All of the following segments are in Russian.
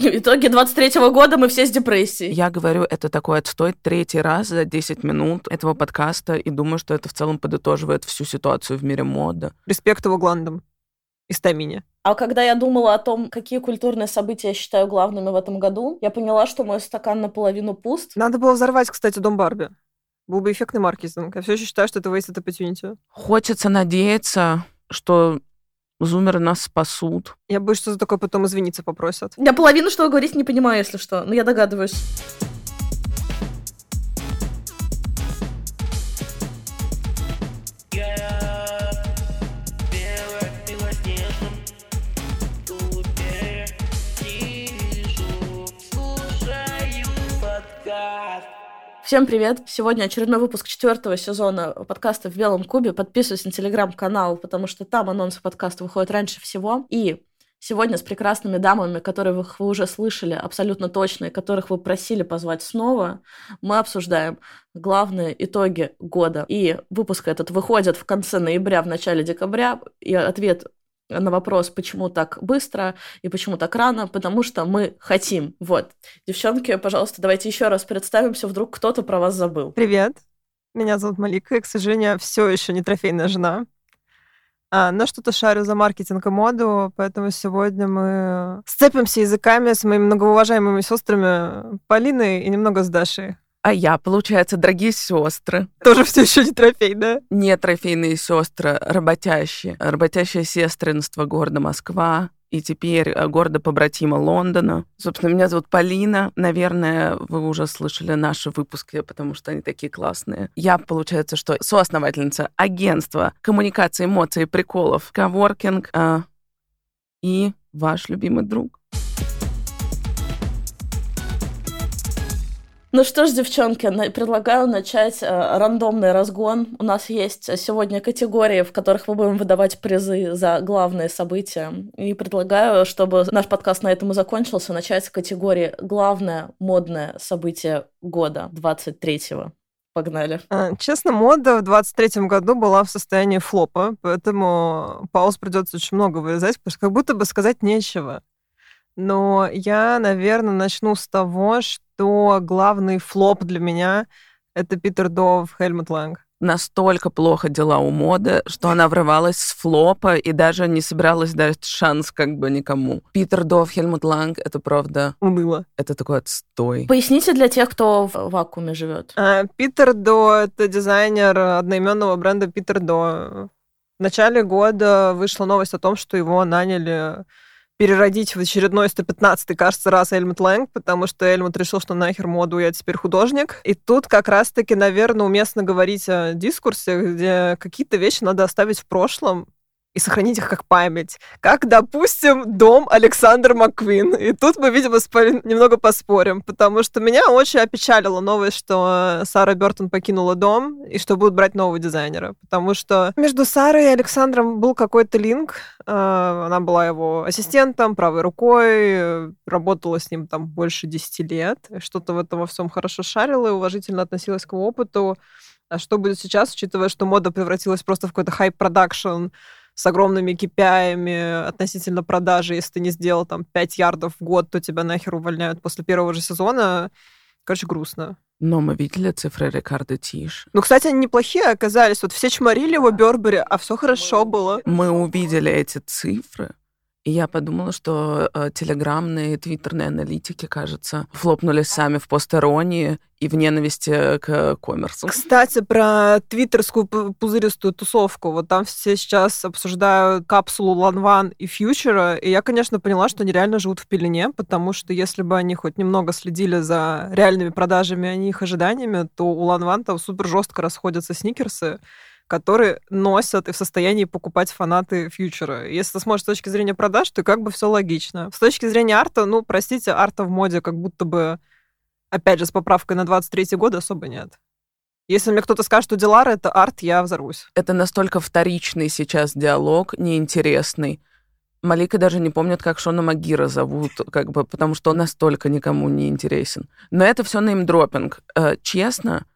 В итоге 23-го года мы все с депрессией. Я говорю, это такой отстой третий раз за 10 минут этого подкаста, и думаю, что это в целом подытоживает всю ситуацию в мире моды. Респект его гландам и стамине. А когда я думала о том, какие культурные события я считаю главными в этом году, я поняла, что мой стакан наполовину пуст. Надо было взорвать, кстати, дом Барби. Был бы эффектный маркетинг. Я все еще считаю, что это wasted opportunity. Хочется надеяться, что зумеры нас спасут. Я боюсь, что за такое потом извиниться попросят. Я половину, что вы говорите, не понимаю, если что. Но я догадываюсь. Всем привет! Сегодня очередной выпуск четвертого сезона подкаста «В белом кубе». Подписывайтесь на телеграм-канал, потому что там анонсы подкаста выходят раньше всего. И сегодня с прекрасными дамами, которых вы уже слышали абсолютно точно, и которых вы просили позвать снова, мы обсуждаем главные итоги года. И выпуск этот выходит в конце ноября, в начале декабря, и ответ на вопрос, почему так быстро и почему так рано, потому что мы хотим. Вот. Девчонки, пожалуйста, давайте еще раз представимся, вдруг кто-то про вас забыл. Привет, меня зовут Малика, и, к сожалению, все еще не трофейная жена. А, но что-то шарю за маркетинг и моду, поэтому сегодня мы сцепимся языками с моими многоуважаемыми сестрами Полиной и немного с Дашей. А я, получается, дорогие сестры. Тоже все еще не трофей, да? Не трофейные сестры, работящие. Работящее сестринство города Москва, и теперь э, города побратима Лондона. Собственно, меня зовут Полина. Наверное, вы уже слышали наши выпуски, потому что они такие классные. Я, получается, что соосновательница агентства коммуникации, эмоций, приколов, коворкинг э, и ваш любимый друг. Ну что ж, девчонки, предлагаю начать э, рандомный разгон. У нас есть сегодня категории, в которых мы будем выдавать призы за главные события. И предлагаю, чтобы наш подкаст на этом и закончился, начать с категории «Главное модное событие года 23-го». Погнали. А, честно, мода в 23-м году была в состоянии флопа, поэтому пауз придется очень много вырезать, потому что как будто бы сказать нечего. Но я, наверное, начну с того, что главный флоп для меня — это Питер Дов, Хельмут Ланг. Настолько плохо дела у моды, что она врывалась с флопа и даже не собиралась дать шанс как бы никому. Питер Дов, Хельмут Ланг — это правда... Уныло. Это такой отстой. Поясните для тех, кто в вакууме живет. А, Питер До — это дизайнер одноименного бренда Питер До. В начале года вышла новость о том, что его наняли переродить в очередной 115-й, кажется, раз Эльмут Лэнг, потому что Эльмут решил, что нахер моду, я теперь художник. И тут как раз-таки, наверное, уместно говорить о дискурсе, где какие-то вещи надо оставить в прошлом, и сохранить их как память. Как, допустим, дом Александра Макквин. И тут мы, видимо, спор... немного поспорим, потому что меня очень опечалила новость, что Сара Бертон покинула дом и что будут брать нового дизайнера. Потому что между Сарой и Александром был какой-то линк. А, она была его ассистентом, правой рукой, работала с ним там больше 10 лет. Что-то в этом во всем хорошо шарила и уважительно относилась к его опыту. А что будет сейчас, учитывая, что мода превратилась просто в какой-то хайп-продакшн, с огромными KPI относительно продажи. Если ты не сделал там 5 ярдов в год, то тебя нахер увольняют после первого же сезона. Короче, грустно. Но мы видели цифры Рикардо Тиши. Ну, кстати, они неплохие оказались. Вот все чморили его Burberry, а все хорошо было. Мы увидели эти цифры, и я подумала, что э, телеграммные и твиттерные аналитики, кажется, флопнули сами в постеронии и в ненависти к коммерсу. Кстати, про твиттерскую пузыристую тусовку. Вот там все сейчас обсуждают капсулу Ланван и Фьючера, и я, конечно, поняла, что они реально живут в пелене, потому что если бы они хоть немного следили за реальными продажами, а их ожиданиями, то у Ланван там супер жестко расходятся сникерсы, которые носят и в состоянии покупать фанаты фьючера. Если ты смотришь с точки зрения продаж, то как бы все логично. С точки зрения арта, ну, простите, арта в моде как будто бы, опять же, с поправкой на 23 год особо нет. Если мне кто-то скажет, что Дилара — это арт, я взорвусь. Это настолько вторичный сейчас диалог, неинтересный. Малика даже не помнит, как Шона Магира зовут, как бы, потому что он настолько никому не интересен. Но это все неймдропинг. Э, честно,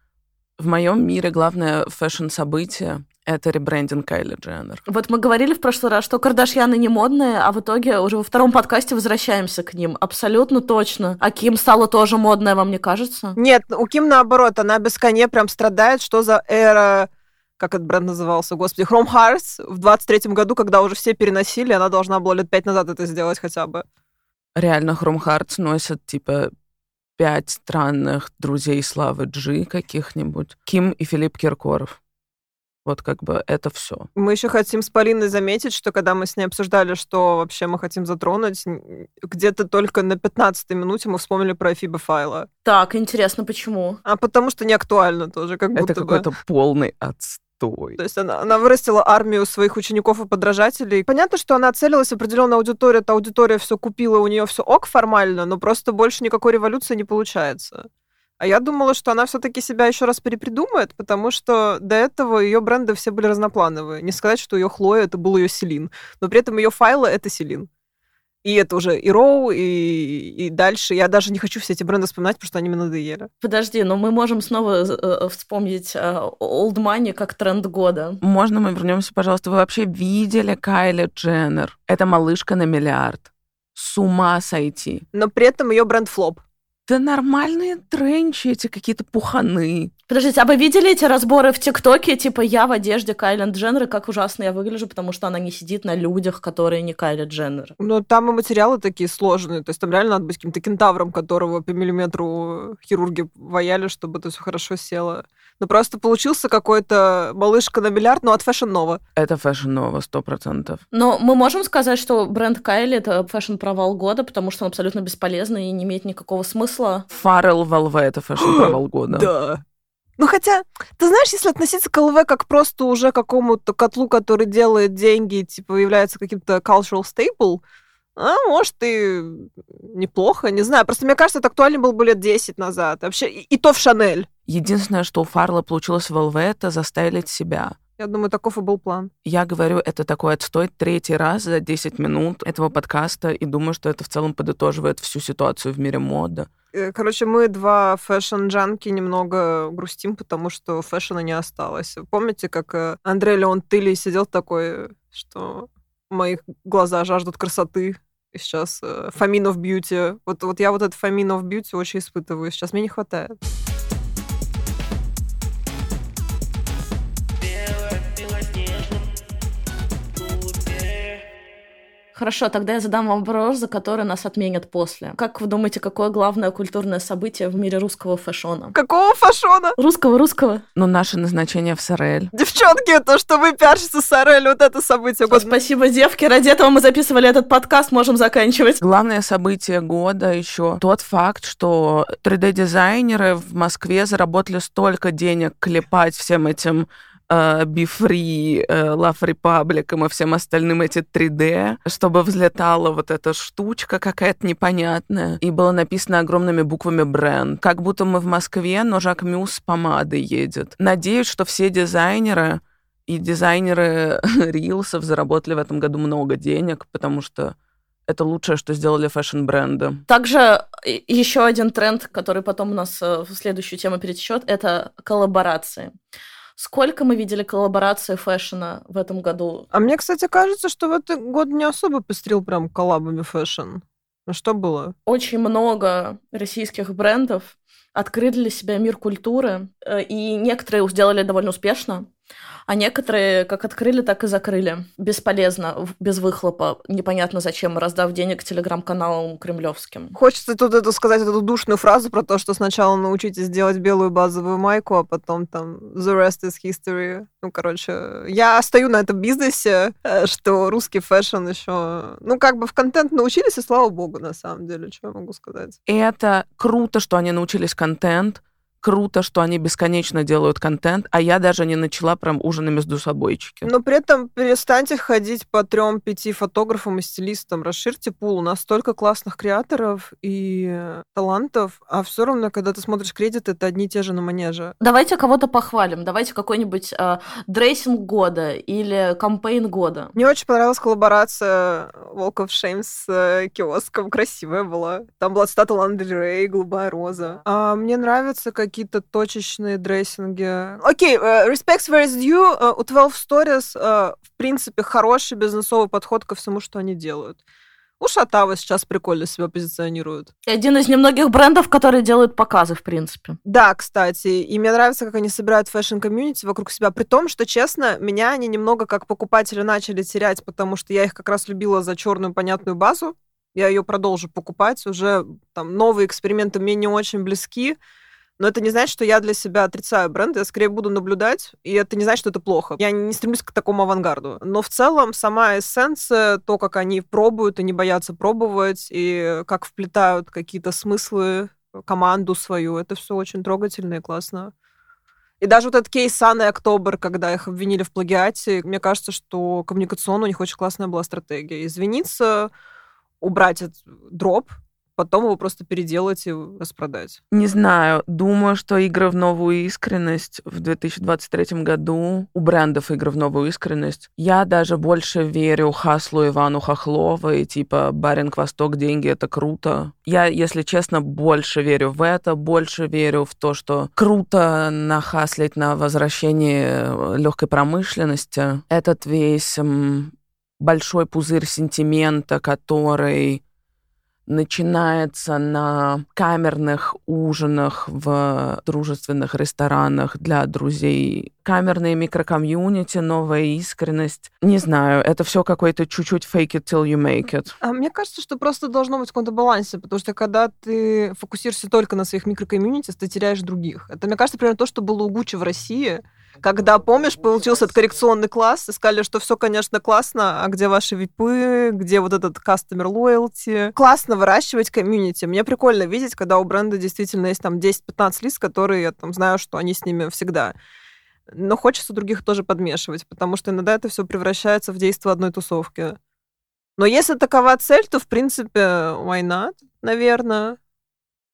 в моем мире главное фэшн-событие Это ребрендинг Кайли Дженнер. Вот мы говорили в прошлый раз, что Кардашьяны не модные, а в итоге уже во втором подкасте возвращаемся к ним. Абсолютно точно. А Ким стала тоже модная, вам не кажется? Нет, у Ким наоборот, она без коне прям страдает, что за эра как этот бренд назывался, господи, Chrome Hearts в 23-м году, когда уже все переносили, она должна была лет пять назад это сделать хотя бы. Реально Chrome Hearts носят, типа, пять странных друзей Славы Джи каких-нибудь. Ким и Филипп Киркоров. Вот как бы это все. Мы еще хотим с Полиной заметить, что когда мы с ней обсуждали, что вообще мы хотим затронуть, где-то только на 15-й минуте мы вспомнили про Фиба Файла. Так, интересно, почему? А потому что не актуально тоже, как будто Это какой-то полный отстой. То есть она, она вырастила армию своих учеников и подражателей. Понятно, что она целилась в определенную аудиторию, эта аудитория все купила, у нее все ок формально, но просто больше никакой революции не получается. А я думала, что она все-таки себя еще раз перепридумает, потому что до этого ее бренды все были разноплановые. Не сказать, что ее Хлоя это был ее Селин, но при этом ее файлы это Селин. И это уже и Роу, и, и дальше. Я даже не хочу все эти бренды вспоминать, потому что они мне надоели. Подожди, но мы можем снова э, вспомнить э, Old Money как тренд года. Можно мы вернемся, пожалуйста? Вы вообще видели Кайли Дженнер? Это малышка на миллиард. С ума сойти. Но при этом ее бренд флоп. Да нормальные тренчи, эти какие-то пуханы. Подождите, а вы видели эти разборы в ТикТоке? Типа, я в одежде Кайлен Дженнер, и как ужасно я выгляжу, потому что она не сидит на людях, которые не Кайли Дженнер. Ну, там и материалы такие сложные. То есть там реально надо быть каким-то кентавром, которого по миллиметру хирурги ваяли, чтобы это все хорошо село. Ну, просто получился какой-то малышка на миллиард, но от Fashion Nova. Это Fashion Nova, сто процентов. Но мы можем сказать, что бренд Кайли — это фэшн-провал года, потому что он абсолютно бесполезный и не имеет никакого смысла. Фаррелл в LV — это фэшн-провал года. Да. Ну, хотя, ты знаешь, если относиться к LV как просто уже какому-то котлу, который делает деньги, типа, является каким-то cultural staple, а, может, и неплохо, не знаю. Просто мне кажется, это актуально было бы лет 10 назад. Вообще, и, и то в Шанель. Единственное, что у Фаррелла получилось в LV, это заставить себя. Я думаю, таков и был план. Я говорю, это такой отстой третий раз за 10 минут этого подкаста, и думаю, что это в целом подытоживает всю ситуацию в мире моды. Э, короче, мы два fashion junkie немного грустим, потому что фэшна не осталось. Помните, как э, Андре Леон Телли сидел такой, что мои глаза жаждут красоты, и сейчас famine of beauty. Вот, вот я вот этот famine of beauty очень испытываю. Сейчас мне не хватает. Хорошо, тогда я задам вам вопрос, за который нас отменят после. Как вы думаете, какое главное культурное событие в мире русского фэшона? Какого фэшона? Русского, русского. Ну, наше назначение в Сорель. Девчонки, то, что вы пиарщица Сорель, вот это событие года. Спасибо, девки. Ради этого мы записывали этот подкаст, можем заканчивать. Главное событие года еще тот факт, что 3D-дизайнеры в Москве заработали столько денег клепать всем этим Be Free, Love Republic и всем остальным эти 3D, чтобы взлетала вот эта штучка какая-то непонятная. И было написано огромными буквами бренд. Как будто мы в Москве, но Жак Мюс с помадой едет. Надеюсь, что все дизайнеры и дизайнеры рилсов заработали в этом году много денег, потому что это лучшее, что сделали фэшн-бренды. Также еще один тренд, который потом у нас в следующую тему перетечет, это коллаборации. Сколько мы видели коллаборации фэшена в этом году? А мне, кстати, кажется, что в этот год не особо пестрил прям коллабами фэшн. Ну что было? Очень много российских брендов открыли для себя мир культуры, э, и некоторые сделали довольно успешно а некоторые как открыли, так и закрыли. Бесполезно, без выхлопа, непонятно зачем, раздав денег телеграм-каналам кремлевским. Хочется тут эту сказать эту душную фразу про то, что сначала научитесь делать белую базовую майку, а потом там the rest is history. Ну, короче, я стою на этом бизнесе, э, что русский фэшн еще, ну, как бы в контент научились, и слава богу, на самом деле, что я могу сказать. И это круто, что они научились контент, круто, что они бесконечно делают контент, а я даже не начала прям ужины-междусобойчики. Но при этом перестаньте ходить по трем-пяти фотографам и стилистам, расширьте пул. У нас столько классных креаторов и талантов, а все равно, когда ты смотришь кредиты, это одни и те же на манеже. Давайте кого-то похвалим. Давайте какой-нибудь э, dressing года или campaign года. Мне очень понравилась коллаборация Walk of Shame с э, киоском. Красивая была. Там была цитата Ланы Дель Рей, голубая роза. А мне нравится, как какие-то точечные дрессинги. Окей, okay, э, respects where is due. Э, у 12 Storeez, э, в принципе, хороший бизнесовый подход ко всему, что они делают. Ushatava сейчас прикольно себя позиционируют. И один из немногих брендов, которые делают показы, в принципе. Да, кстати. И мне нравится, как они собирают фэшн-комьюнити вокруг себя. При том, что, честно, меня они немного как покупателя начали терять, потому что я их как раз любила за черную понятную базу. Я ее продолжу покупать. Уже там новые эксперименты мне не очень близки. Но это не значит, что я для себя отрицаю бренд, я скорее буду наблюдать, и это не значит, что это плохо. Я не стремлюсь к такому авангарду. Но в целом сама эссенция, то, как они пробуют и не боятся пробовать, и как вплетают какие-то смыслы команду свою, это все очень трогательно и классно. И даже вот этот кейс и Октобер, когда их обвинили в плагиате, мне кажется, что коммуникационно у них очень классная была стратегия. Извиниться, убрать этот дроп, потом его просто переделать и распродать. Не знаю. Думаю, что игры в новую искренность в 2023 году, у брендов игры в новую искренность, я даже больше верю Хаслу Ивану Хохлова и типа «Баринг Восток, деньги — это круто». Я, если честно, больше верю в это, больше верю в то, что круто нахаслить на возвращение легкой промышленности. Этот весь большой пузырь сентимента, который начинается на камерных ужинах в дружественных ресторанах для друзей. Камерные микрокомьюнити, новая искренность. Не знаю, это все какой-то чуть-чуть fake it till you make it. А мне кажется, что просто должно быть в каком-то балансе, потому что когда ты фокусируешься только на своих микрокомьюнити, ты теряешь других. Это, мне кажется, примерно то, что было у Гуччи в России, когда, помнишь, получился этот коррекционный класс, и сказали, что все, конечно, классно, а где ваши випы, где вот этот customer loyalty. Классно выращивать комьюнити. Мне прикольно видеть, когда у бренда действительно есть там 10-15 лиц, которые я там знаю, что они с ними всегда. Но хочется других тоже подмешивать, потому что иногда это все превращается в действие одной тусовки. Но если такова цель, то, в принципе, why not, наверное.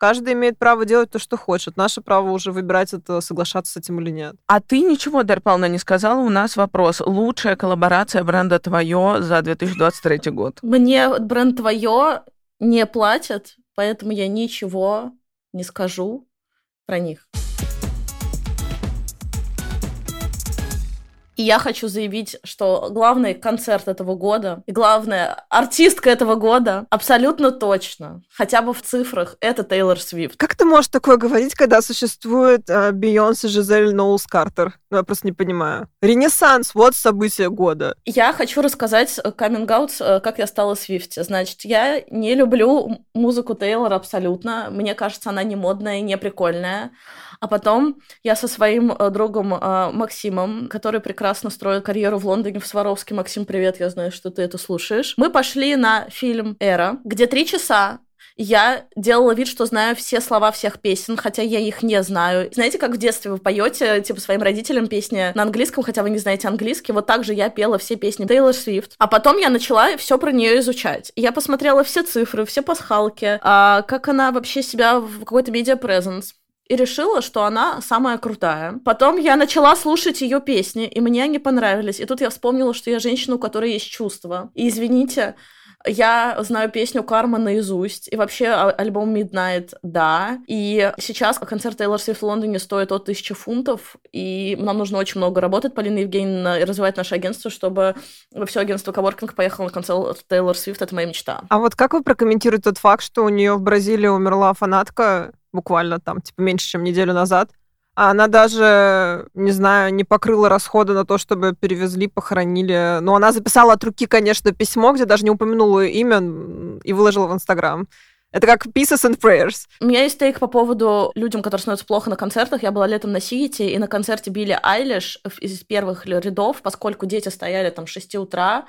Каждый имеет право делать то, что хочет. Наше право уже выбирать это, соглашаться с этим или нет. А ты ничего, Дарья Павловна, не сказала. У нас вопрос. Лучшая коллаборация бренда «Твое» за 2023 год? Мне бренд «Твое» не платят, поэтому я ничего не скажу про них. И я хочу заявить, что главный концерт этого года и главная артистка этого года абсолютно точно, хотя бы в цифрах, это Тейлор Свифт. Как ты можешь такое говорить, когда существует э, Бейонсе, Жизель, Ноулс Картер? Ну, я просто не понимаю. Ренессанс, вот событие года. Я хочу рассказать э, э, как я стала Свифти. Значит, я не люблю музыку Тейлора абсолютно. Мне кажется, она не модная, не прикольная. А потом я со своим э, другом Максимом, который прекрасно строит карьеру в Лондоне в Сваровске. Максим, привет, я знаю, что ты это слушаешь. Мы пошли на фильм «Эра», где три часа я делала вид, что знаю все слова всех песен, хотя я их не знаю. Знаете, как в детстве вы поете, типа, своим родителям песни на английском, хотя вы не знаете английский? Вот так же я пела все песни Тейлор Свифт. А потом я начала все про нее изучать. Я посмотрела все цифры, все пасхалки, а, как она вообще себя в какой-то медиа-презенс и решила, что она самая крутая. Потом я начала слушать ее песни, и мне они понравились. И тут я вспомнила, что я женщина, у которой есть чувства. И извините, я знаю песню «Карма» наизусть, и вообще а, альбом «Midnight» — да. И сейчас концерт Тейлор Свифт в Лондоне стоит от тысячи фунтов, и нам нужно очень много работать, Полина Евгеньевна, и развивать наше агентство, чтобы все агентство Коворкинг поехало на концерт Тейлор Свифт. Это моя мечта. А вот как вы прокомментируете тот факт, что у нее в Бразилии умерла фанатка буквально там, типа, меньше, чем неделю назад. А она даже, не знаю, не покрыла расходы на то, чтобы перевезли, похоронили. Но она записала от руки, конечно, письмо, где даже не упомянула имя и выложила в Инстаграм. Это как pieces and prayers. У меня есть тейк по поводу людям, которые становятся плохо на концертах. Я была летом на Сигите, и на концерте Билли Айлиш из первых рядов, поскольку дети стояли там с 6 утра,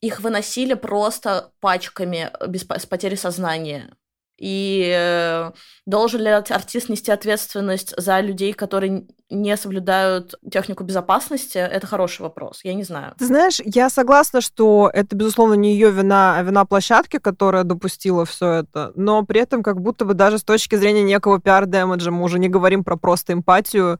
их выносили просто пачками без, с потери сознания. И э, должен ли артист нести ответственность за людей, которые не соблюдают технику безопасности? Это хороший вопрос. Я не знаю. Ты знаешь, я согласна, что это, безусловно, не ее вина, а вина площадки, которая допустила все это. Но при этом, как будто бы даже с точки зрения некого пиар-дэмэджа, мы уже не говорим про просто эмпатию,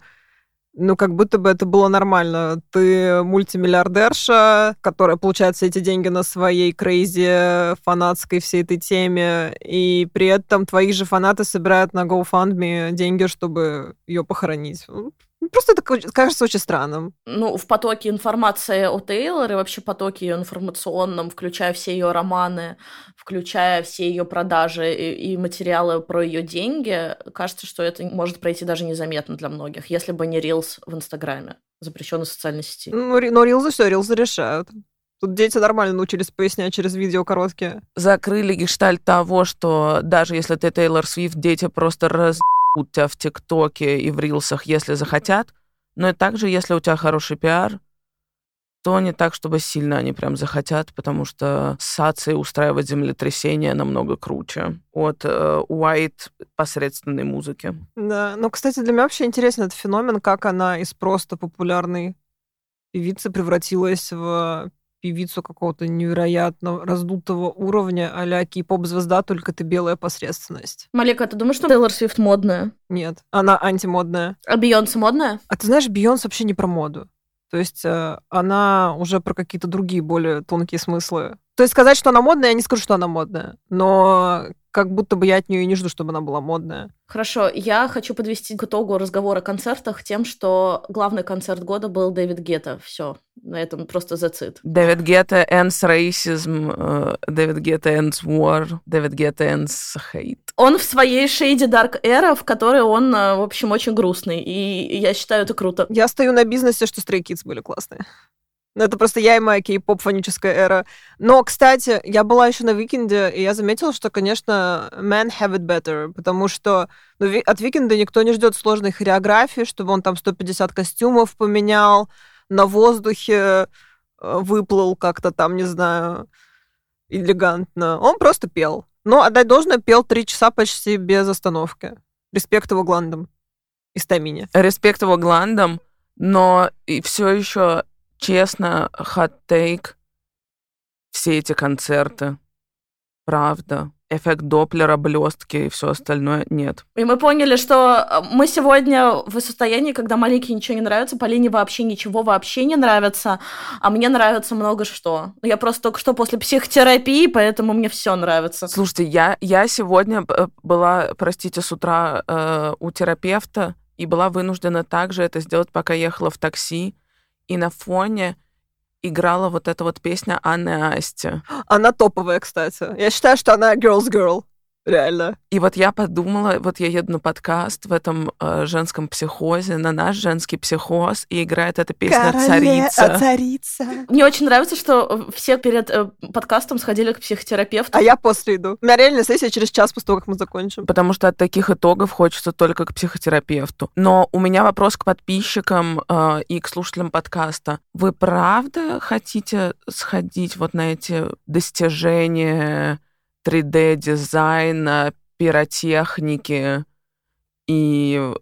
ну, как будто бы это было нормально. Ты мультимиллиардерша, которая получает все эти деньги на своей крейзи фанатской всей этой теме, и при этом твои же фанаты собирают на GoFundMe деньги, чтобы ее похоронить. Ну, Просто это кажется очень странным. Ну, в потоке информации о Тейлор и вообще потоке ее информационном, включая все ее романы, включая все ее продажи и, и материалы про ее деньги, кажется, что это может пройти даже незаметно для многих, если бы не Reels в Инстаграме, запрещенной социальной сети. Ну, но Reels все, Reels решают. Тут дети нормально научились пояснять через видео короткие. Закрыли гештальт того, что даже если ты Тейлор Свифт, дети просто раз у тебя в ТикТоке и в Рилсах, если захотят. Но и также, если у тебя хороший пиар, то не так, чтобы сильно они прям захотят, потому что с устраивать землетрясение намного круче от э, white посредственной музыки. Да, ну, кстати, для меня вообще интересен этот феномен, как она из просто популярной певицы превратилась в певицу какого-то невероятно раздутого уровня, а-ля кей-поп-звезда, только ты белая посредственность. Малика, ты думаешь, что Тейлор Свифт модная? Нет, она антимодная. А Бейонсе модная? А ты знаешь, Бейонсе вообще не про моду. То есть э, она уже про какие-то другие более тонкие смыслы. То есть сказать, что она модная, я не скажу, что она модная. Но как будто бы я от нее не жду, чтобы она была модная. Хорошо, я хочу подвести к итогу разговора о концертах тем, что главный концерт года был Дэвид Гетта. Все, на этом просто that's it. Дэвид Гетта ends racism, Дэвид Гетта ends war, Дэвид Гетта ends hate. Он в своей shady dark era, в которой он, э, в общем, очень грустный, и я считаю это круто. Я стою на бизнесе, что Stray Kids были классные. Ну, это просто я и моя кей-поп фаническая эра. Но, кстати, я была еще на Викенде, и я заметила, что, конечно, men have it better, потому что ну, от Викенда никто не ждет сложной хореографии, чтобы он там 150 костюмов поменял, на воздухе э, выплыл как-то там, не знаю, элегантно. Он просто пел. Но отдать должное, пел три часа почти без остановки. Респект его гландам и стамине. Респект его гландам, но и все еще Честно, hot take, все эти концерты, правда, эффект Доплера, блестки и все остальное нет. И мы поняли, что э, мы сегодня в состоянии, когда Малике ничего не нравится, Полине вообще ничего вообще не нравится, а мне нравится много что. Я просто только что после психотерапии, поэтому мне все нравится. Слушайте, я, я сегодня э, была, простите, с утра э, у терапевта и была вынуждена также это сделать, пока ехала в такси и на фоне играла вот эта вот песня Анны Асти. Она топовая, кстати. Я считаю, что она girl's girl. Реально. И вот я подумала, вот я еду на подкаст в этом э, женском психозе, на наш женский психоз, и играет эта песня Короле, «Царица». «Царица». Мне очень нравится, что все перед э, подкастом сходили к психотерапевту. А я после иду. У меня реально сессия через час после того, как мы закончим. Потому что от таких итогов хочется только к психотерапевту. Но у меня вопрос к подписчикам э, и к слушателям подкаста. Вы правда хотите сходить вот на эти достижения 3D-дизайна, пиротехники и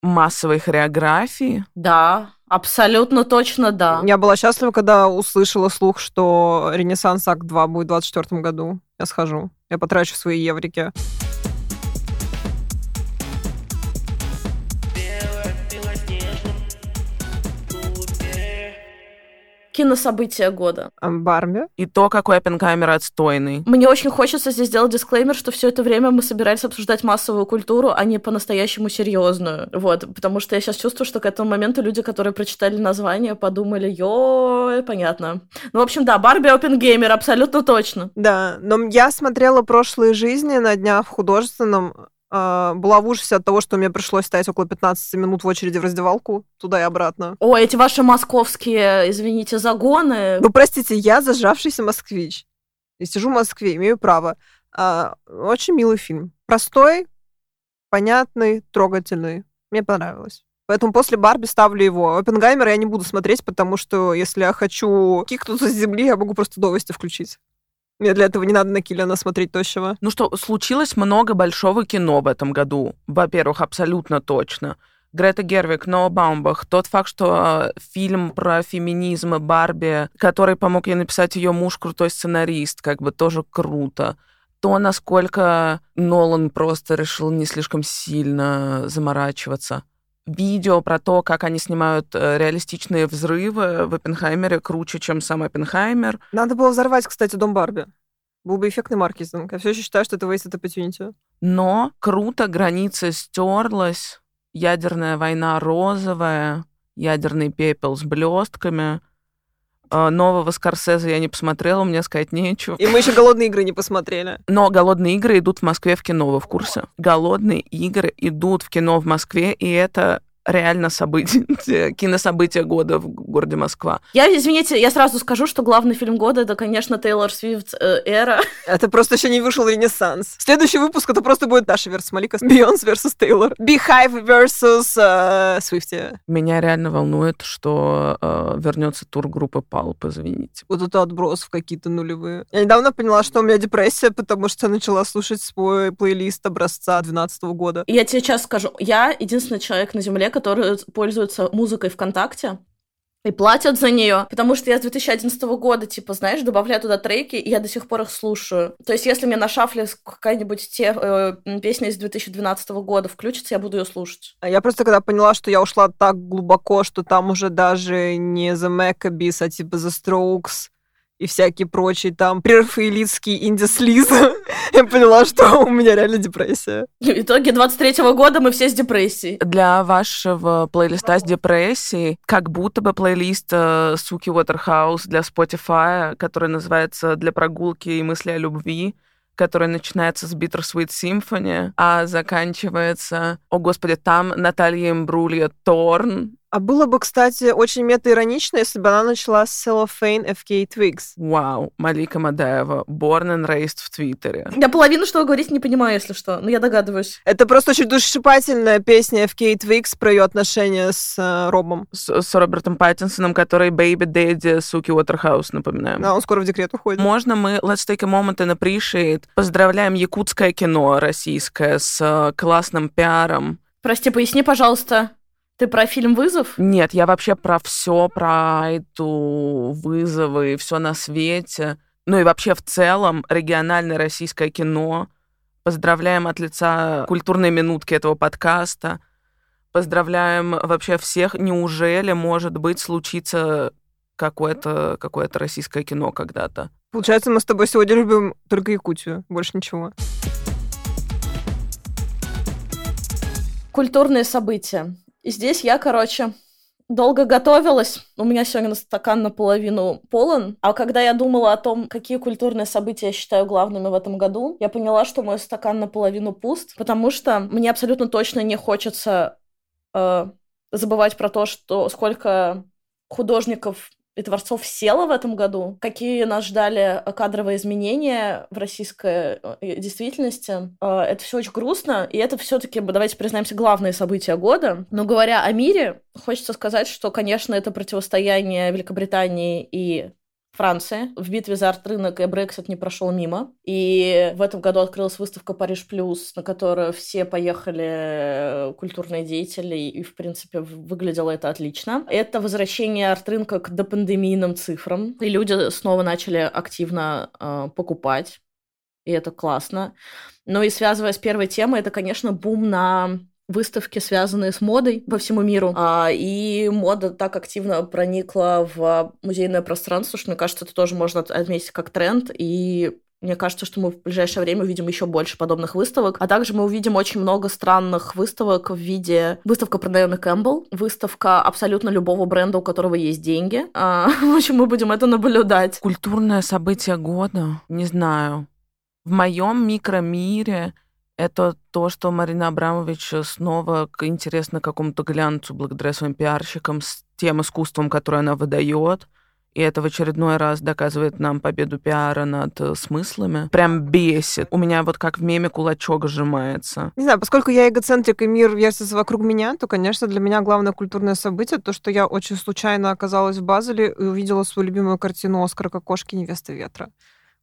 массовой хореографии? Да, абсолютно точно да. Я была счастлива, когда услышала слух, что Ренессанс Акт 2 будет в 2024 году. Я схожу. Я потрачу свои еврики. Кинособытия года. Барби. И то, какой Оппенгеймер отстойный. Мне очень хочется здесь сделать дисклеймер, что все это время мы собирались обсуждать массовую культуру, а не по-настоящему серьезную. Вот, потому что я сейчас чувствую, что к этому моменту люди, которые прочитали название, подумали, ё, понятно. Ну, в общем, да, Барби Оппенгеймер, абсолютно точно. Да, но я смотрела прошлые жизни на днях в художественном была в ужасе от того, что мне пришлось стоять около 15 минут в очереди в раздевалку, туда и обратно. О, эти ваши московские, извините, загоны. Ну, простите, я зажавшийся москвич. И сижу в Москве, имею право. А, очень милый фильм. Простой, понятный, трогательный. Мне понравилось. Поэтому после Барби ставлю его. Оппенгаймера я не буду смотреть, потому что если я хочу кикнуться с земли, я могу просто новости включить. Мне для этого не надо на Киллиана смотреть тощего. Ну что, случилось много большого кино в этом году. Во-первых, абсолютно точно. Грета Гервик, Ноа Баумбах, тот факт, что э, фильм про феминизм и Барби, который помог ей написать ее муж, крутой сценарист, как бы тоже круто. То, насколько Нолан просто решил не слишком сильно заморачиваться. Видео про то, как они снимают э, реалистичные взрывы в Оппенхаймере круче, чем сам Оппенхаймер. Надо было взорвать, кстати, дом Барби. Был бы эффектный маркетинг. Я все еще считаю, что это wasted opportunity. Но круто, граница стерлась, ядерная война розовая, ядерный пепел с блестками. А, нового Скорсезе я не посмотрела, мне сказать нечего. И мы еще «Голодные игры» не посмотрели. Но «Голодные игры» идут в Москве в кино, вы в курсе? «Голодные игры» идут в кино в Москве, и это реально событие, кинособытие года в городе Москва. Я, извините, я сразу скажу, что главный фильм года это, конечно, Тейлор Свифт э, «Эра». Это просто еще не вышел Ренессанс. Следующий выпуск это просто будет Даша versus Малика, Бейонс versus Тейлор, Beehive versus э, Свифти. Меня реально волнует, что э, вернется тур группы Палп, извините. Вот это отбросов какие-то нулевые. Я недавно поняла, что у меня депрессия, потому что я начала слушать свой плейлист образца 2012 года. Я тебе сейчас скажу, я единственный человек на Земле, которые пользуются музыкой ВКонтакте, и платят за нее, потому что я с 2011 года, типа, знаешь, добавляю туда треки, и я до сих пор их слушаю. То есть, если мне на шафле какая-нибудь те, э, песня из 2012 года включится, я буду ее слушать. А я просто когда поняла, что я ушла так глубоко, что там уже даже не The Maccabees, а типа The Strokes, и всякие прочие там прерафаэлитские инди-слиз, я поняла, что у меня реально депрессия. В итоге 23-го года мы все с депрессией. Для вашего плейлиста с депрессией, как будто бы плейлист э, Суки Waterhouse для Spotify, который называется «Для прогулки и мысли о любви», который начинается с Bittersweet Symphony, а заканчивается, о господи, там Наталья Имбрулья Торн, а было бы, кстати, очень мета-иронично, если бы она начала с Cellophane FK Twigs. Вау, Малика Мадаева, born and raised в Твиттере. Я половину, что вы говорите, не понимаю, если что, но я догадываюсь. Это просто очень душесчипательная песня FK Twigs про ее отношения с э, Робом. С, с Робертом Паттинсоном, который Baby Daddy Суки Уотерхаус, напоминаем. Да, он скоро в декрет уходит. Можно мы Let's take a moment and appreciate. Поздравляем якутское кино российское с э, классным пиаром. Прости, поясни, пожалуйста. Ты про фильм «Вызов»? Нет, я вообще про все, про эту вызовы, все на свете. Ну и вообще в целом региональное российское кино. Поздравляем от лица культурной минутки этого подкаста. Поздравляем вообще всех. Неужели, может быть, случится какое-то какое российское кино когда-то? Получается, мы с тобой сегодня любим только Якутию, больше ничего. Культурные события. И здесь я, короче, долго готовилась. У меня сегодня стакан наполовину полон. А когда я думала о том, какие культурные события я считаю главными в этом году, я поняла, что мой стакан наполовину пуст, потому что мне абсолютно точно не хочется э, забывать про то, что сколько художников и творцов село в этом году, какие нас ждали кадровые изменения в российской э, действительности. Э, это все очень грустно, и это все-таки, давайте признаемся, главные события года. Но говоря о мире, хочется сказать, что, конечно, это противостояние Великобритании и Франции. В битве за арт-рынок и Брексит не прошел мимо. И в этом году открылась выставка «Париж Плюс», на которую все поехали э, культурные деятели, и, в принципе, выглядело это отлично. Это возвращение арт-рынка к допандемийным цифрам. И люди снова начали активно э, покупать. И это классно. Но и связывая с первой темой, это, конечно, бум на выставки, связанные с модой по всему миру. А, и мода так активно проникла в музейное пространство, что, мне кажется, это тоже можно отметить как тренд. И мне кажется, что мы в ближайшее время увидим еще больше подобных выставок. А также мы увидим очень много странных выставок в виде выставка про Наоми Кэмпбелл, выставка абсолютно любого бренда, у которого есть деньги. А, в общем, мы будем это наблюдать. Культурное событие года? Не знаю. В моем микромире это то, что Марина Абрамович снова интересна какому-то глянцу благодаря своим пиарщикам с тем искусством, которое она выдает. И это в очередной раз доказывает нам победу пиара над э, смыслами. Прям бесит. У меня вот как в меме кулачок сжимается. Не знаю, поскольку я эгоцентрик и мир вертится вокруг меня, то, конечно, для меня главное культурное событие то, что я очень случайно оказалась в Базеле и увидела свою любимую картину Оскара «Кокошки невесты ветра».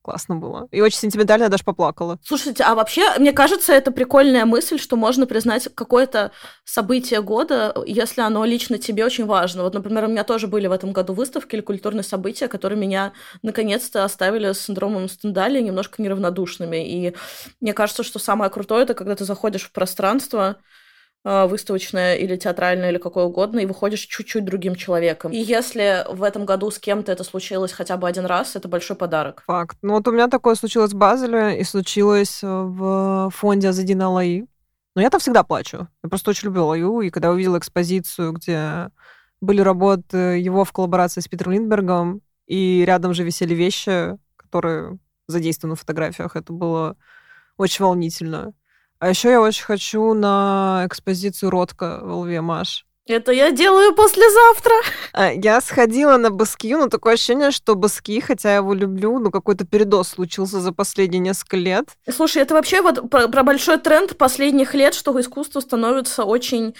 Классно было. И очень сентиментально даже поплакала. Слушайте, а вообще, мне кажется, это прикольная мысль, что можно признать какое-то событие года, если оно лично тебе очень важно. Вот, например, у меня тоже были в этом году выставки или культурные события, которые меня наконец-то оставили с синдромом Стендаля немножко неравнодушными. И мне кажется, что самое крутое — это когда ты заходишь в пространство, выставочное или театральное или какое угодно, и выходишь чуть-чуть другим человеком. И если в этом году с кем-то это случилось хотя бы один раз, это большой подарок. Факт. Ну вот у меня такое случилось в Базеле и случилось в фонде Азадина Лаи. Но я там всегда плачу. Я просто очень люблю Лаю, и когда увидела экспозицию, где были работы его в коллаборации с Питером Линдбергом, и рядом же висели вещи, которые задействованы в фотографиях. Это было очень волнительно. А еще я очень хочу на экспозицию Ротко в ЛВМаш. Это я делаю послезавтра. А, я сходила на Баски, но такое ощущение, что Баски, хотя я его люблю, но какой-то передоз случился за последние несколько лет. Слушай, это вообще вот про, про большой тренд последних лет, что искусство становится очень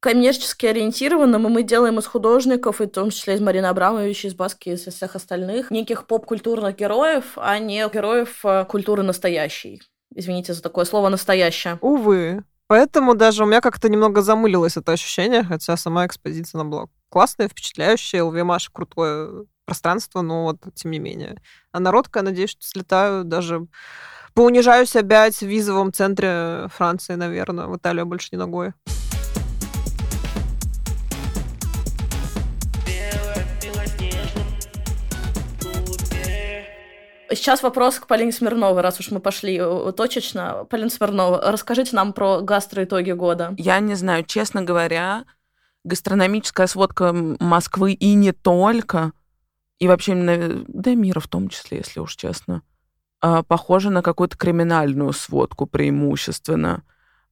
коммерчески ориентированным, и мы делаем из художников, и в том числе из Марины Абрамовича, из Баски, из всех остальных, неких поп-культурных героев, а не героев э, культуры настоящей. Извините за такое слово «настоящее». Увы. Поэтому даже у меня как-то немного замылилось это ощущение, хотя сама экспозиция она была классная, впечатляющая, ЛВМаш крутое пространство, но вот тем не менее. А народка, я надеюсь, что слетаю даже поунижаюсь опять в визовом центре Франции, наверное. В Италию больше не ногой. Сейчас вопрос к Полине Смирновой, раз уж мы пошли э, точечно. Полина Смирнова, расскажите нам про гастроитоги года. Я не знаю, честно говоря, гастрономическая сводка Москвы и не только, и вообще, да мира в том числе, если уж честно, а, похожа на какую-то криминальную сводку преимущественно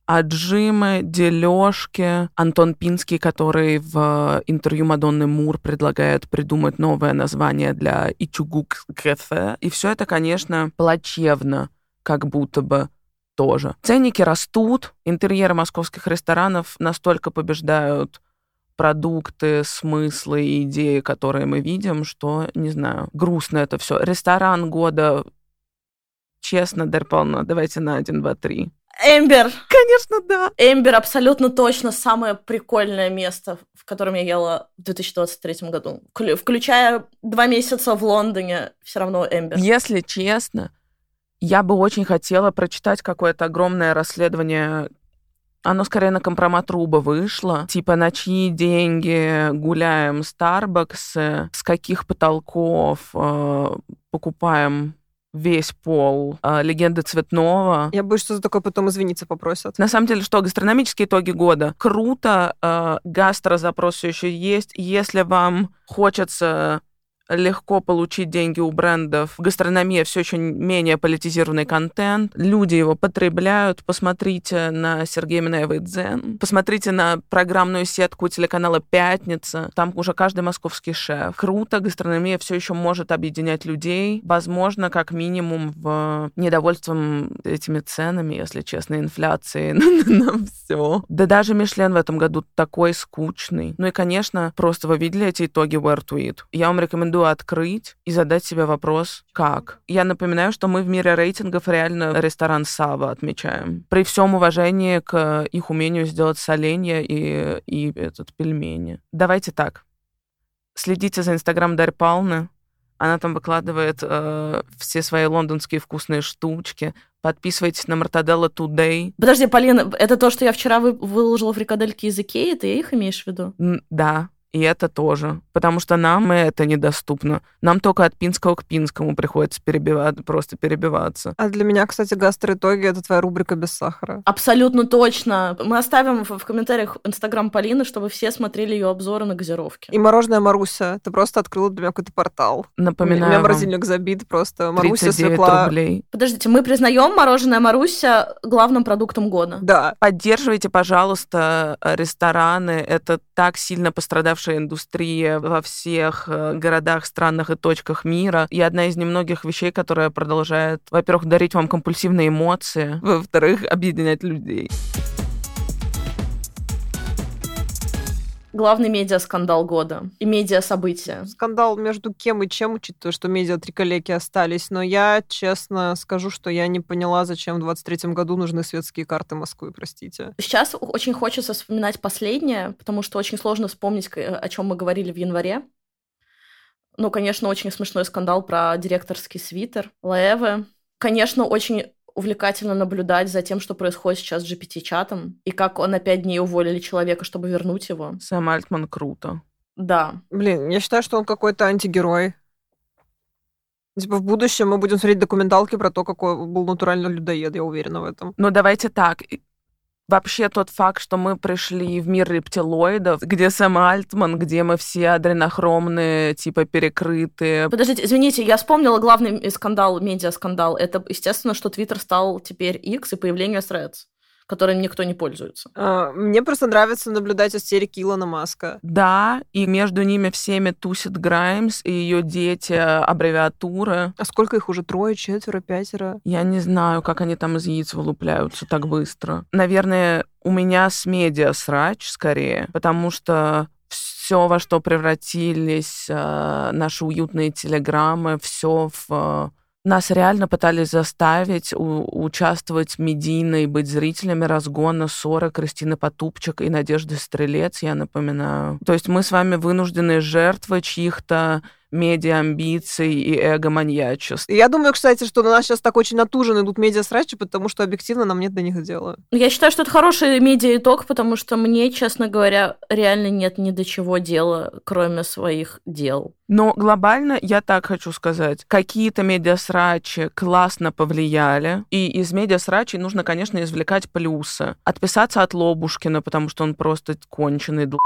отжимы, дележки. Антон Пинский, который в интервью Мадонны Мур предлагает придумать новое название для Ичугук кафе. И все это, конечно, плачевно, как будто бы тоже. Ценники растут, интерьеры московских ресторанов настолько побеждают продукты, смыслы и идеи, которые мы видим, что, не знаю, грустно это все. Ресторан года, честно, Дерполно, давайте на один, два, три. Эмбер. Конечно, да. Эмбер абсолютно точно самое прикольное место, в котором я ела в 2023 году. Включая два месяца в Лондоне, все равно Эмбер. Если честно, я бы очень хотела прочитать какое-то огромное расследование оно скорее на компромат Руба вышло. Типа, на чьи деньги гуляем Старбаксы, с каких потолков э, покупаем весь пол э, легенды цветного. Я боюсь, что за такое потом извиниться попросят. На самом деле, что гастрономические итоги года. Круто, э, гастрозапрос все еще есть. Если вам хочется легко получить деньги у брендов. Гастрономия все еще менее политизированный контент. Люди его потребляют. Посмотрите на Сергея Минаева и Дзен. Посмотрите на программную сетку телеканала «Пятница». Там уже каждый московский шеф. Круто. Гастрономия все еще может объединять людей. Возможно, как минимум в недовольством этими ценами, если честно, инфляции на все. Да даже Мишлен в этом году такой скучный. Ну и, конечно, просто вы видели эти итоги Where to. Я вам рекомендую рекомендую открыть и задать себе вопрос, как. Я напоминаю, что мы в мире рейтингов реально ресторан Сава отмечаем. При всем уважении к их умению сделать соленья и, и этот пельмени. Давайте так. Следите за инстаграм Дарь Палны. Она там выкладывает э, все свои лондонские вкусные штучки. Подписывайтесь на Мартаделла Today. Подожди, Полина, это то, что я вчера вы, выложила фрикадельки из Икеи? Ты их имеешь в виду? Н- да. И это тоже. Потому что нам это недоступно. Нам только от Пинского к Пинскому приходится перебивать, просто перебиваться. А для меня, кстати, гастроитоги — это твоя рубрика без сахара. Абсолютно точно. Мы оставим в, в комментариях Инстаграм Полины, чтобы все смотрели ее обзоры на газировки. И мороженое Маруся. Ты просто открыла для меня какой-то портал. Напоминаю У меня морозильник забит просто. Маруся 39 свекла. рублей. Подождите, мы признаем мороженое Маруся главным продуктом года. Да. Поддерживайте, пожалуйста, рестораны. Это так сильно пострадавшая индустрия во всех э, городах, странах и точках мира. И одна из немногих вещей, которая продолжает, во-первых, дарить вам компульсивные эмоции, во-вторых, объединять людей. Главный медиа-скандал года и медиа-события. Скандал между кем и чем, учитывая, что медиа три коллеги остались. Но я честно скажу, что я не поняла, зачем в 23 году нужны светские карты Москвы, простите. Сейчас очень хочется вспоминать последнее, потому что очень сложно вспомнить, о чем мы говорили в январе. Ну, конечно, очень смешной скандал про директорский свитер Лаэвы. Конечно, очень увлекательно наблюдать за тем, что происходит сейчас с GPT-чатом, и как он на пять дней уволили человека, чтобы вернуть его. Сэм Альтман круто. Да. Блин, я считаю, что он какой-то антигерой. Типа в будущем мы будем смотреть документалки про то, какой был натуральный людоед, я уверена в этом. Ну, давайте так. Вообще тот факт, что мы пришли в мир рептилоидов, где Сэм Альтман, где мы все адренохромные, типа перекрытые. Подождите, извините, я вспомнила главный скандал, медиа-скандал. Это, естественно, что Твиттер стал теперь X и появление Threads которым никто не пользуется. А, мне просто нравится наблюдать истерики Илона Маска. Да, и между ними всеми тусит Граймс и ее дети, аббревиатуры. А сколько их уже? Трое, четверо, пятеро? Я не знаю, как они там из яиц вылупляются так быстро. Наверное, у меня с медиа срач скорее, потому что все, во что превратились э, наши уютные телеграммы, все в э, нас реально пытались заставить у- участвовать медийно и быть зрителями разгона ссоры Кристины Потупчик и Надежды Стрелец, я напоминаю. То есть мы с вами вынужденные жертвы чьих-то медиа-амбиций и эго-маньячеств. Я думаю, кстати, что на нас сейчас так очень натужно идут медиа-срачи, потому что объективно нам нет до них дела. Я считаю, что это хороший медиа-итог, потому что мне, честно говоря, реально нет ни до чего дела, кроме своих дел. Но глобально я так хочу сказать. Какие-то медиасрачи классно повлияли. И из медиасрачей нужно, конечно, извлекать плюсы. Отписаться от Лобушкина, потому что он просто конченый дл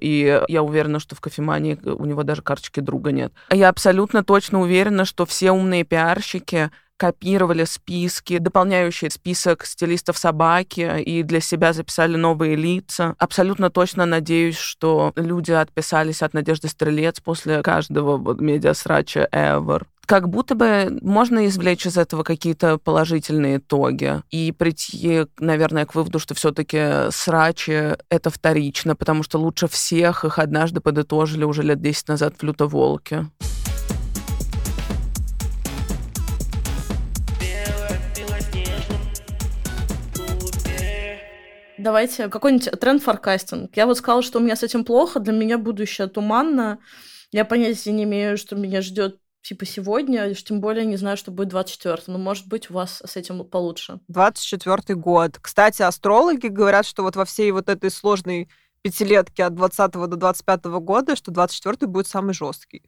и я уверена, что в кофемании у него даже карточки друга нет. Я абсолютно точно уверена, что все умные пиарщики копировали списки, дополняющие список стилистов собаки, и для себя записали новые лица. Абсолютно точно надеюсь, что люди отписались от Надежды Стрелец после каждого вот медиасрача ever как будто бы можно извлечь из этого какие-то положительные итоги и прийти, наверное, к выводу, что все-таки срачи — это вторично, потому что лучше всех их однажды подытожили уже лет 10 назад в «Лютоволке». Давайте какой-нибудь тренд-форкастинг. Я вот сказала, что у меня с этим плохо, для меня будущее туманно. Я понятия не имею, что меня ждет типа сегодня, тем более не знаю, что будет 24 но может быть у вас с этим получше. 24 год. Кстати, астрологи говорят, что вот во всей вот этой сложной пятилетке от 20 до 25 года, что 24 будет самый жесткий.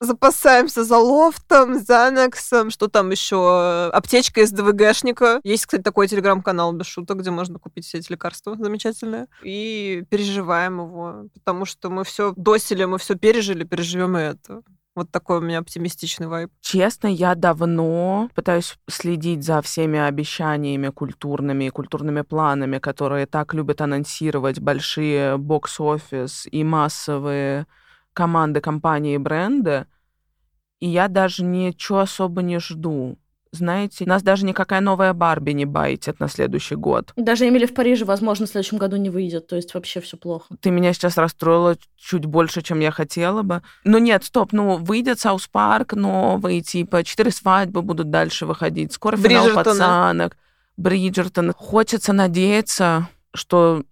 Запасаемся за лофтом, за анексом, что там еще? Аптечка из ДВГшника. Есть, кстати, такой телеграм-канал без шуток, где можно купить все эти лекарства замечательные. И переживаем его, потому что мы все досили, мы все пережили, переживем и это. Вот такой у меня оптимистичный вайб. Честно, я давно пытаюсь следить за всеми обещаниями культурными и культурными планами, которые так любят анонсировать большие бокс-офис и массовые команды, компании, бренды. И я даже ничего особо не жду знаете, нас даже никакая новая Барби не байтит на следующий год. Даже Эмили в Париже, возможно, в следующем году не выйдет, то есть вообще все плохо. Ты меня сейчас расстроила чуть больше, чем я хотела бы. Ну нет, стоп, ну выйдет South Park новый, типа четыре свадьбы будут дальше выходить, скоро финал пацанок, Бриджертон. Хочется надеяться, что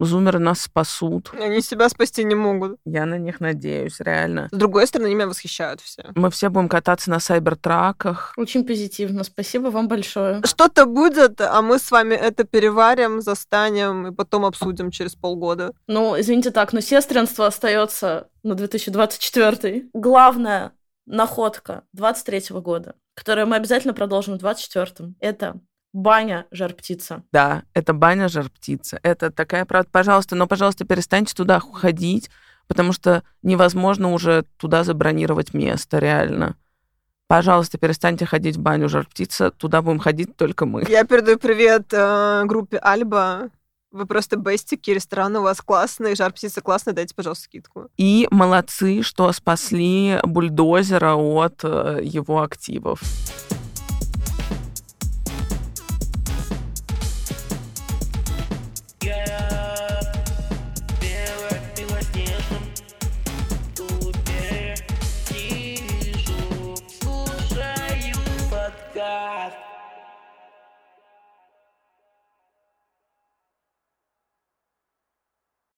Зумеры нас спасут. Они себя спасти не могут. Я на них надеюсь, реально. С другой стороны, они меня восхищают все. Мы все будем кататься на сайбертраках. Очень позитивно. Спасибо вам большое. Что-то будет, а мы с вами это переварим, застанем и потом обсудим через полгода. Ну, извините так, но сестринство остается на 2024. Главная находка 23 года, которую мы обязательно продолжим в 24-м, это баня жар-птица. Да, это баня жар-птица. Это такая правда. Пожалуйста, но, пожалуйста, перестаньте туда ходить, потому что невозможно уже туда забронировать место, реально. Пожалуйста, перестаньте ходить в баню жар-птица. Туда будем ходить только мы. Я передаю привет э, группе Альба. Вы просто бестики, ресторан у вас классный, жар-птица классная, дайте, пожалуйста, скидку. И молодцы, что спасли бульдозера от э, его активов.